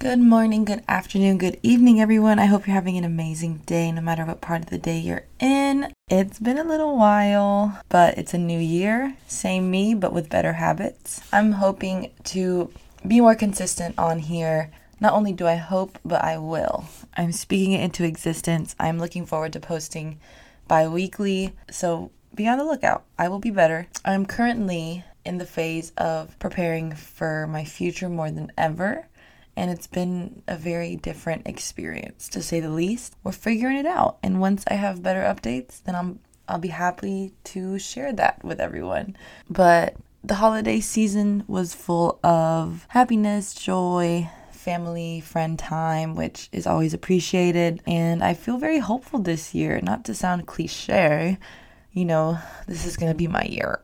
Good morning, good afternoon, good evening, everyone. I hope you're having an amazing day no matter what part of the day you're in. It's been a little while, but it's a new year. Same me, but with better habits. I'm hoping to be more consistent on here. Not only do I hope, but I will. I'm speaking it into existence. I'm looking forward to posting bi weekly, so be on the lookout. I will be better. I'm currently in the phase of preparing for my future more than ever and it's been a very different experience to say the least. We're figuring it out, and once I have better updates, then I'm I'll be happy to share that with everyone. But the holiday season was full of happiness, joy, family, friend time, which is always appreciated. And I feel very hopeful this year, not to sound cliche, you know, this is going to be my year.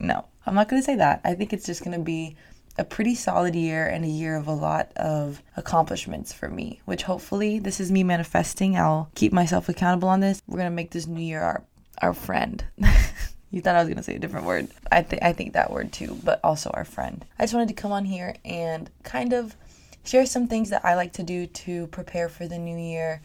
No, I'm not going to say that. I think it's just going to be a pretty solid year and a year of a lot of accomplishments for me, which hopefully this is me manifesting. I'll keep myself accountable on this. We're going to make this new year our our friend. you thought I was going to say a different word. I I think that word too, but also our friend. I just wanted to come on here and kind of share some things that I like to do to prepare for the new year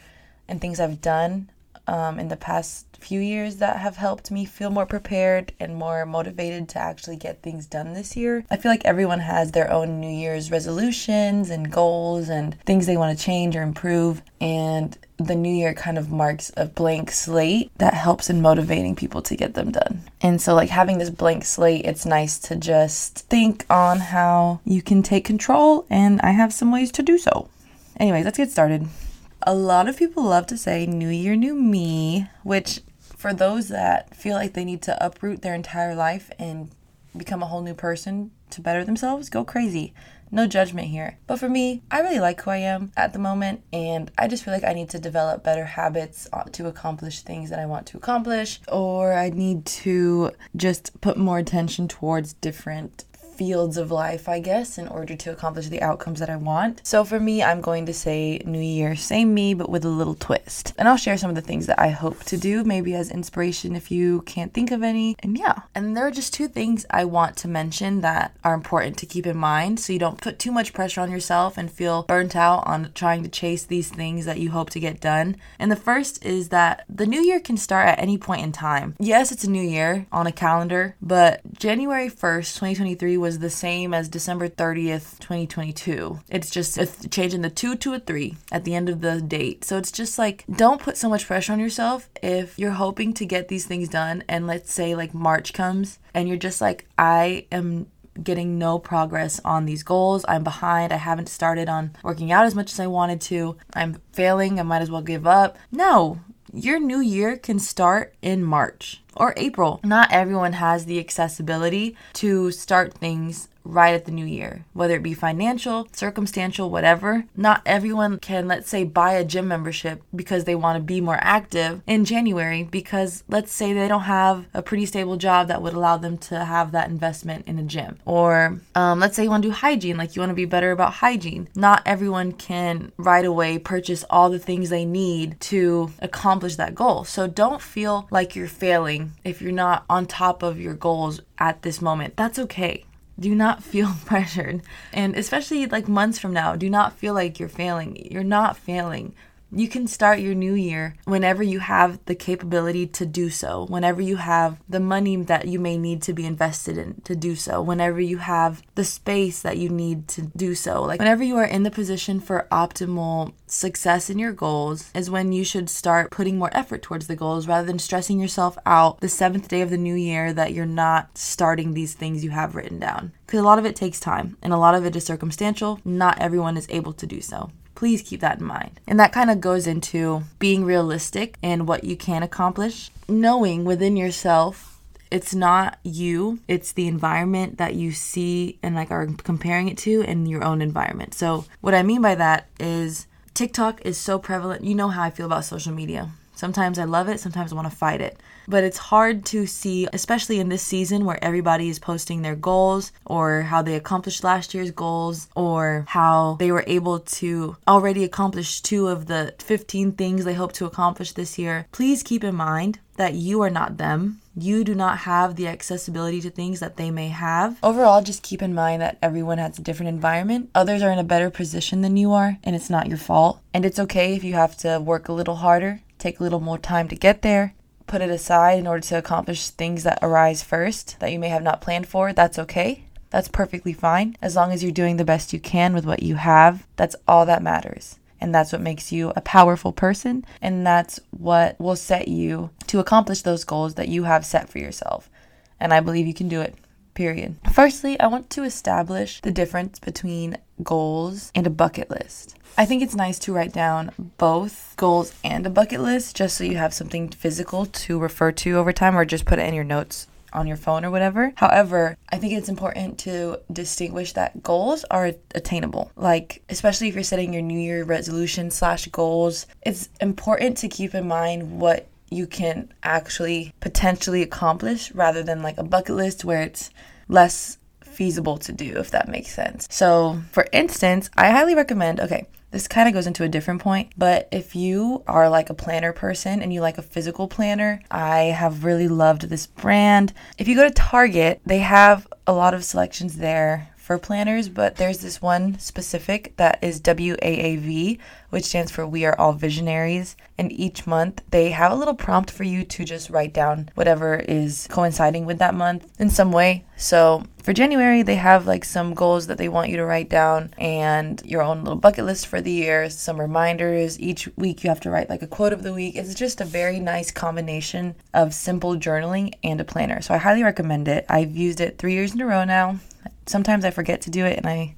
and things I've done um, in the past few years that have helped me feel more prepared and more motivated to actually get things done this year. I feel like everyone has their own New Year's resolutions and goals and things they want to change or improve. And the new year kind of marks a blank slate that helps in motivating people to get them done. And so, like having this blank slate, it's nice to just think on how you can take control, and I have some ways to do so. Anyways, let's get started. A lot of people love to say New Year, New Me, which for those that feel like they need to uproot their entire life and become a whole new person to better themselves, go crazy. No judgment here. But for me, I really like who I am at the moment, and I just feel like I need to develop better habits uh, to accomplish things that I want to accomplish, or I need to just put more attention towards different fields of life, I guess, in order to accomplish the outcomes that I want. So for me, I'm going to say New Year, same me, but with a little twist. And I'll share some of the things that I hope to do, maybe as inspiration if you can't think of any. And yeah, and there are just two things I want to mention that are important to keep in mind so you don't put too much pressure on yourself and feel burnt out on trying to chase these things that you hope to get done. And the first is that the new year can start at any point in time. Yes, it's a new year on a calendar, but January 1st, 2023 was was the same as December 30th, 2022. It's just changing the 2 to a 3 at the end of the date. So it's just like, don't put so much pressure on yourself if you're hoping to get these things done. And let's say like March comes and you're just like, I am getting no progress on these goals. I'm behind. I haven't started on working out as much as I wanted to. I'm failing. I might as well give up. No, your new year can start in March or April. Not everyone has the accessibility to start things right at the new year, whether it be financial, circumstantial, whatever. Not everyone can, let's say, buy a gym membership because they want to be more active in January because let's say they don't have a pretty stable job that would allow them to have that investment in a gym. Or um, let's say you want to do hygiene, like you want to be better about hygiene. Not everyone can right away purchase all the things they need to accomplish that goal. So don't feel like you're failing if you're not on top of your goals at this moment. That's okay do not feel pressured. And especially like months from now, do not feel like you're failing. You're not failing. You can start your new year whenever you have the capability to do so, whenever you have the money that you may need to be invested in to do so, whenever you have the space that you need to do so. Like, whenever you are in the position for optimal success in your goals, is when you should start putting more effort towards the goals rather than stressing yourself out the seventh day of the new year that you're not starting these things you have written down. Because a lot of it takes time and a lot of it is circumstantial. Not everyone is able to do so. Please keep that in mind. And that kind of goes into being realistic and what you can accomplish, knowing within yourself it's not you it's the environment that you see and like are comparing it to in your own environment. So what i mean by that is tiktok is so prevalent. You know how i feel about social media Sometimes I love it, sometimes I want to fight it. But it's hard to see, especially in this season where everybody is posting their goals or how they accomplished last year's goals or how they were able to already accomplish two of the 15 things they hope to accomplish this year. Please keep in mind that you are not them. You do not have the accessibility to things that they may have. Overall, just keep in mind that everyone has a different environment. Others are in a better position than you are, and it's not your fault. And it's okay if you have to work a little harder, take a little more time to get there, put it aside in order to accomplish things that arise first that you may have not planned for. That's okay. That's perfectly fine. As long as you're doing the best you can with what you have, that's all that matters. And that's what makes you a powerful person. And that's what will set you to accomplish those goals that you have set for yourself. And I believe you can do it. Period. Firstly, I want to establish the difference between goals and a bucket list. I think it's nice to write down both goals and a bucket list just so you have something physical to refer to over time or just put it in your notes on your phone or whatever. However, I think it's important to distinguish that goals are attainable. Like, especially if you're setting your New Year resolution slash goals, it's important to keep in mind what you can actually potentially accomplish rather than like a bucket list where it's less feasible to do, if that makes sense. So, for instance, I highly recommend okay, this kind of goes into a different point, but if you are like a planner person and you like a physical planner, I have really loved this brand. If you go to Target, they have a lot of selections there for planners, but there's this one specific that is WAAV, which stands for We Are All Visionaries. And each month they have a little prompt for you to just write down whatever is coinciding with that month in some way. So for January, they have like some goals that they want you to write down and your own little bucket list for the year, some reminders. Each week you have to write like a quote of the week. It's just a very nice combination of simple journaling and a planner. So I highly recommend it. I've used it three years in a row now. Sometimes I forget to do it and I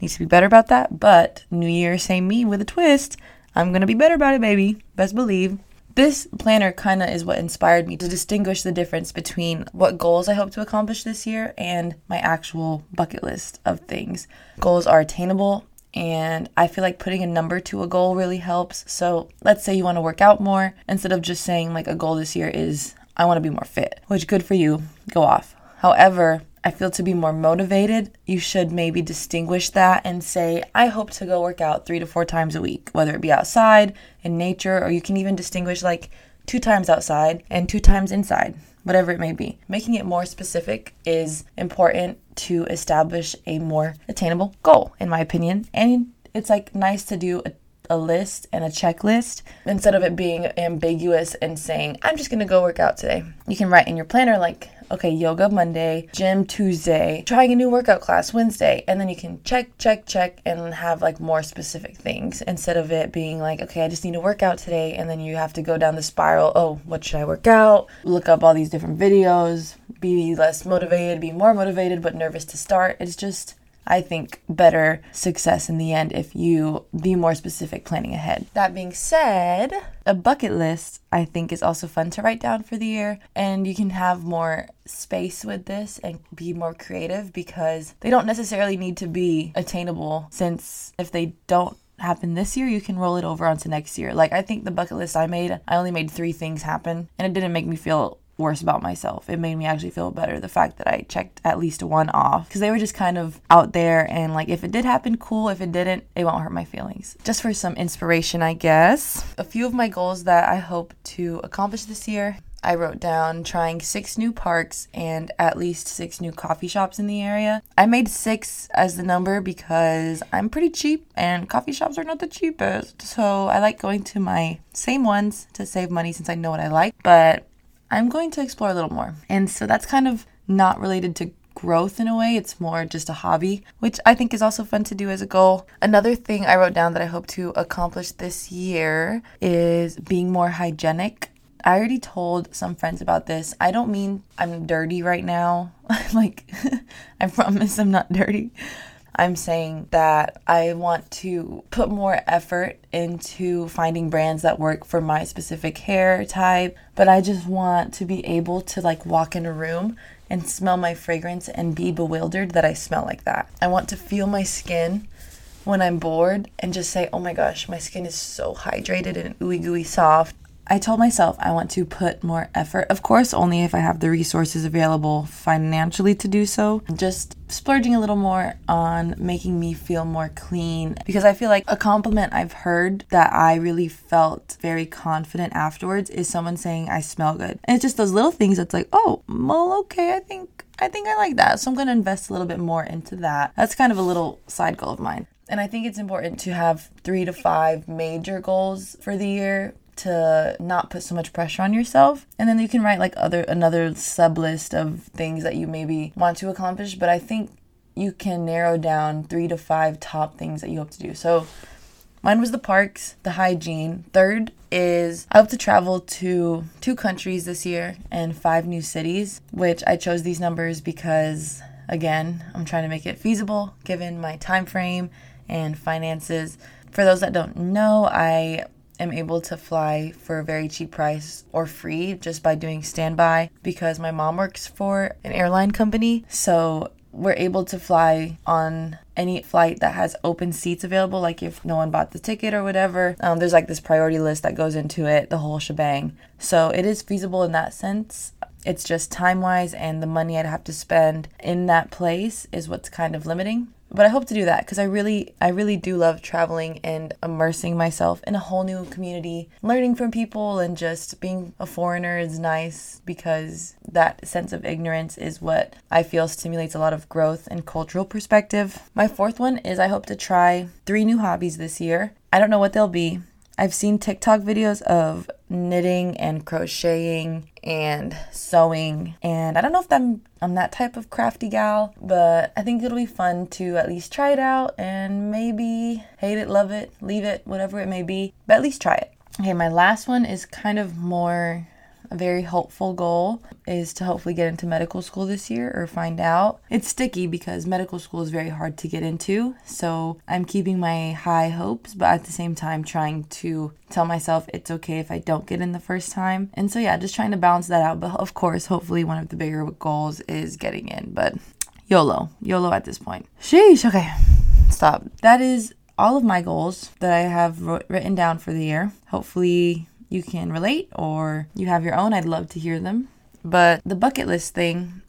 need to be better about that. But New Year, same me with a twist. I'm going to be better about it, baby. Best believe. This planner kind of is what inspired me to distinguish the difference between what goals I hope to accomplish this year and my actual bucket list of things. Goals are attainable, and I feel like putting a number to a goal really helps. So, let's say you want to work out more, instead of just saying like a goal this year is I want to be more fit, which good for you, go off. However, I feel to be more motivated, you should maybe distinguish that and say, I hope to go work out three to four times a week, whether it be outside, in nature, or you can even distinguish like two times outside and two times inside, whatever it may be. Making it more specific is important to establish a more attainable goal, in my opinion. And it's like nice to do a a list and a checklist instead of it being ambiguous and saying, I'm just gonna go work out today. You can write in your planner, like, okay, yoga Monday, gym Tuesday, trying a new workout class Wednesday, and then you can check, check, check, and have like more specific things instead of it being like, okay, I just need to work out today, and then you have to go down the spiral. Oh, what should I work out? Look up all these different videos, be less motivated, be more motivated, but nervous to start. It's just I think, better success in the end if you be more specific planning ahead. That being said, a bucket list I think is also fun to write down for the year, and you can have more space with this and be more creative because they don't necessarily need to be attainable since if they don't happen this year, you can roll it over onto next year. Like I think the bucket list I made, I only made 3 things happen and it didn't make me feel worse about myself. It made me actually feel better the fact that I checked at least one off because they were just kind of out there and like if it did happen, cool. If it didn't, it won't hurt my feelings. Just for some inspiration, I guess. A few of my goals that I hope to accomplish this year. I wrote down trying six new parks and at least six new coffee shops in the area. I made six as the number because I'm pretty cheap and coffee shops are not the cheapest. So I like going to my same ones to save money since I know what I like. But I'm going to explore a little more. And so that's kind of not related to growth in a way. It's more just a hobby, which I think is also fun to do as a goal. Another thing I wrote down that I hope to accomplish this year is being more hygienic. I already told some friends about this. I don't mean I'm dirty right now. like, I promise I'm not dirty. I'm saying that I want to put more effort into finding brands that work for my specific hair type, but I just want to be able to like walk in a room and smell my fragrance and be bewildered that I smell like that. I want to feel my skin when I'm bored and just say, oh my gosh, my skin is so hydrated and ooey gooey soft. I told myself I want to put more effort. Of course, only if I have the resources available financially to do so. Just splurging a little more on making me feel more clean because I feel like a compliment I've heard that I really felt very confident afterwards is someone saying I smell good. And it's just those little things that's like, "Oh, well, okay, I think I think I like that." So I'm going to invest a little bit more into that. That's kind of a little side goal of mine. And I think it's important to have 3 to 5 major goals for the year to not put so much pressure on yourself. And then you can write like other another sub list of things that you maybe want to accomplish. But i think you can narrow down three to five top things that you hope to do. So mine was the parks the hygiene. Third is i hope to travel to two countries this year and five new cities which i chose these numbers because again i'm trying to make it feasible given my time frame and finances. For those that don't know i am able to fly for a very cheap price or free just by doing standby because my mom works for an airline company. So we're able to fly on any flight that has open seats available like if no one bought the ticket or whatever. Um, there's like this priority list that goes into it the whole shebang. So it is feasible in that sense. It's just time wise and the money i'd have to spend in that place is what's kind of limiting but I hope to do that because I really I really do love traveling and immersing myself in a whole new community, learning from people and just being a foreigner is nice because that sense of ignorance is what I feel stimulates a lot of growth and cultural perspective. My fourth one is I hope to try three new hobbies this year. I don't know what they'll be. I've seen TikTok videos of knitting and crocheting and sewing and I don't know if I'm I'm that type of crafty gal, but I think it'll be fun to at least try it out and maybe hate it, love it, leave it, whatever it may be, but at least try it. Okay, my last one is kind of more a very hopeful goal is to hopefully get into medical school this year or find out. It's sticky because medical school is very hard to get into. So I'm keeping my high hopes, but at the same time trying to tell myself it's okay if I don't get in the first time. And so, yeah, just trying to balance that out. But of course, hopefully, one of the bigger goals is getting in. But YOLO, YOLO at this point. Sheesh, okay, stop. That is all of my goals that I have written down for the year. Hopefully, you can relate or you have your own, I'd love to hear them. But the bucket list thing,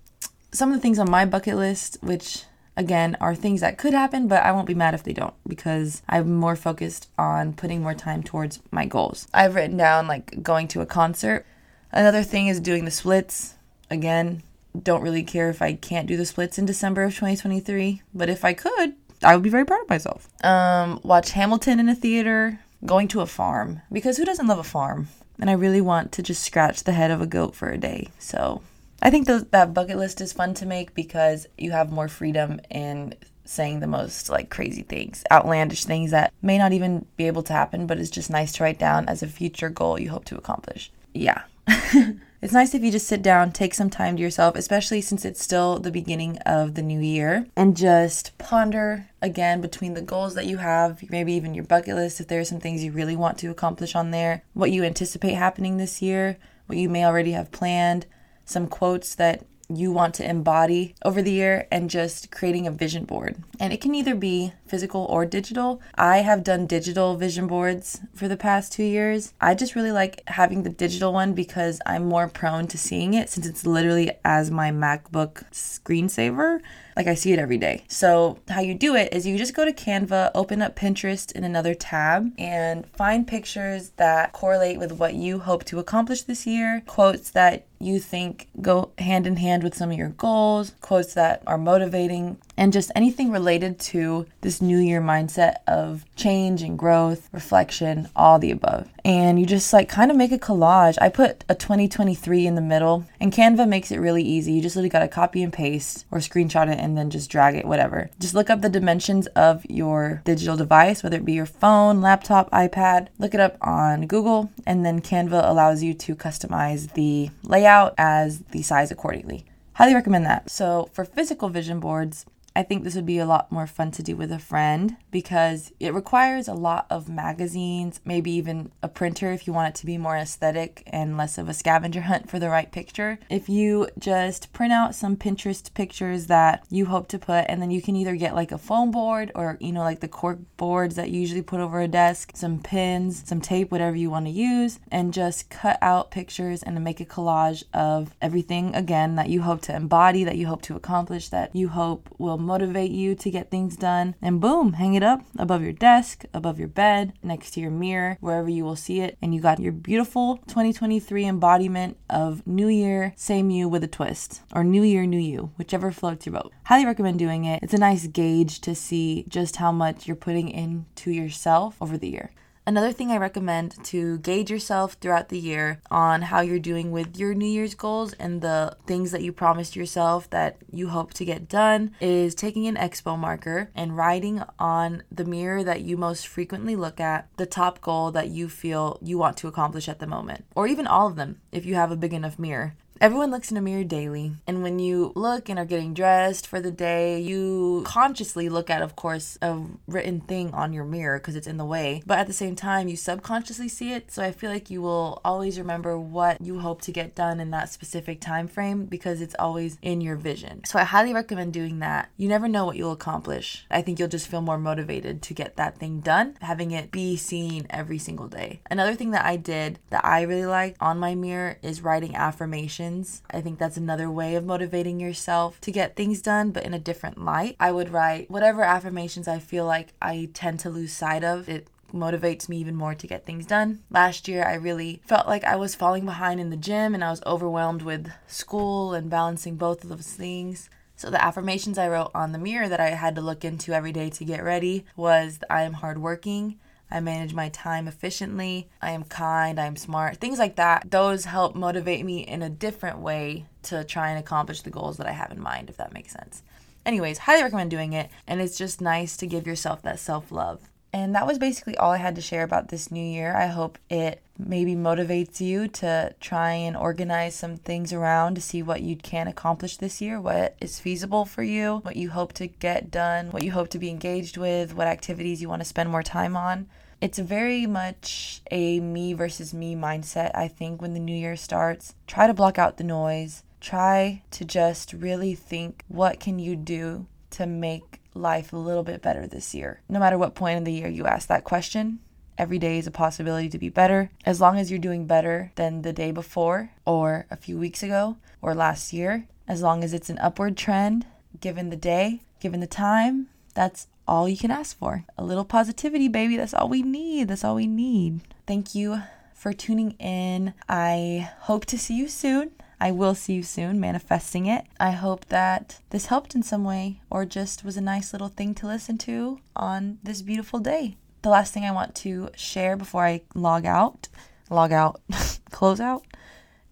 some of the things on my bucket list, which again are things that could happen, but I won't be mad if they don't because I'm more focused on putting more time towards my goals. I've written down like going to a concert. Another thing is doing the splits. Again, don't really care if I can't do the splits in December of 2023, but if I could, I would be very proud of myself. Um, watch Hamilton in a theater going to a farm because who doesn't love a farm? And I really want to just scratch the head of a goat for a day. So I think th- that bucket list is fun to make because you have more freedom in saying the most like crazy things, outlandish things that may not even be able to happen, but it's just nice to write down as a future goal you hope to accomplish. Yeah. It's nice if you just sit down, take some time to yourself, especially since it's still the beginning of the new year, and just ponder again between the goals that you have, maybe even your bucket list, if there are some things you really want to accomplish on there, what you anticipate happening this year, what you may already have planned, some quotes that you want to embody over the year and just creating a vision board. And it can either be physical or digital. I have done digital vision boards for the past two years. I just really like having the digital one because I'm more prone to seeing it since it's literally as my MacBook screensaver. Like I see it every day. So, how you do it is you just go to Canva, open up Pinterest in another tab, and find pictures that correlate with what you hope to accomplish this year, quotes that you think go hand in hand with some of your goals, quotes that are motivating, and just anything related to this new year mindset of change and growth, reflection, all the above. And you just like kind of make a collage. I put a 2023 in the middle, and Canva makes it really easy. You just literally got to copy and paste or screenshot it and then just drag it, whatever. Just look up the dimensions of your digital device, whether it be your phone, laptop, iPad. Look it up on Google, and then Canva allows you to customize the layout as the size accordingly. Highly recommend that. So, for physical vision boards, I think this would be a lot more fun to do with a friend because it requires a lot of magazines, maybe even a printer if you want it to be more aesthetic and less of a scavenger hunt for the right picture. If you just print out some Pinterest pictures that you hope to put, and then you can either get like a foam board or, you know, like the cork boards that you usually put over a desk, some pins, some tape, whatever you want to use, and just cut out pictures and make a collage of everything again that you hope to embody, that you hope to accomplish, that you hope will motivate you to get things done. And boom, hang it up above your desk, above your bed, next to your mirror, wherever you will see it. And you got your beautiful 2023 embodiment of New Year, same you with a twist, or New Year, New You, whichever floats your boat. Highly recommend doing it. It's a nice gauge to see just how much you're putting into yourself over the year. Another thing I recommend to gauge yourself throughout the year on how you're doing with your New Year's goals and the things that you promised yourself that you hope to get done is taking an expo marker and writing on the mirror that you most frequently look at the top goal that you feel you want to accomplish at the moment, or even all of them if you have a big enough mirror. Everyone looks in a mirror daily, and when you look and are getting dressed for the day, you consciously look at, of course, a written thing on your mirror because it's in the way, but at the same time, you subconsciously see it. So I feel like you will always remember what you hope to get done in that specific time frame because it's always in your vision. So I highly recommend doing that. You never know what you'll accomplish. I think you'll just feel more motivated to get that thing done, having it be seen every single day. Another thing that I did that I really like on my mirror is writing affirmations I think that's another way of motivating yourself to get things done, but in a different light. I would write whatever affirmations I feel like I tend to lose sight of. It motivates me even more to get things done. Last year, I really felt like I was falling behind in the gym and I was overwhelmed with school and balancing both of those things. So, the affirmations I wrote on the mirror that I had to look into every day to get ready was I am hardworking, I manage my time efficiently, I am kind, I am smart, things like that. Those help motivate me in a different way to try and accomplish the goals that I have in mind, if that makes sense. Anyways, highly recommend doing it, and it's just nice to give yourself that self love. And that was basically all I had to share about this new year. I hope it maybe motivates you to try and organize some things around to see what you can accomplish this year, what is feasible for you, what you hope to get done, what you hope to be engaged with, what activities you want to spend more time on. It's very much a me versus me mindset, I think, when the new year starts. Try to block out the noise. Try to just really think what can you do to make life a little bit better this year. No matter what point in the year you ask that question, every day is a possibility to be better. As long as you're doing better than the day before, or a few weeks ago, or last year, as long as it's an upward trend, given the day, given the time, that's all you can ask for. A little positivity, baby. That's all we need. That's all we need. Thank you for tuning in. I hope to see you soon. I will see you soon, manifesting it. I hope that this helped in some way or just was a nice little thing to listen to on this beautiful day. The last thing I want to share before I log out, log out, close out,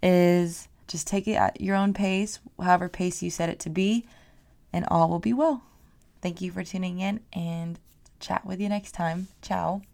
is just take it at your own pace, however pace you set it to be, and all will be well. Thank you for tuning in and chat with you next time. Ciao.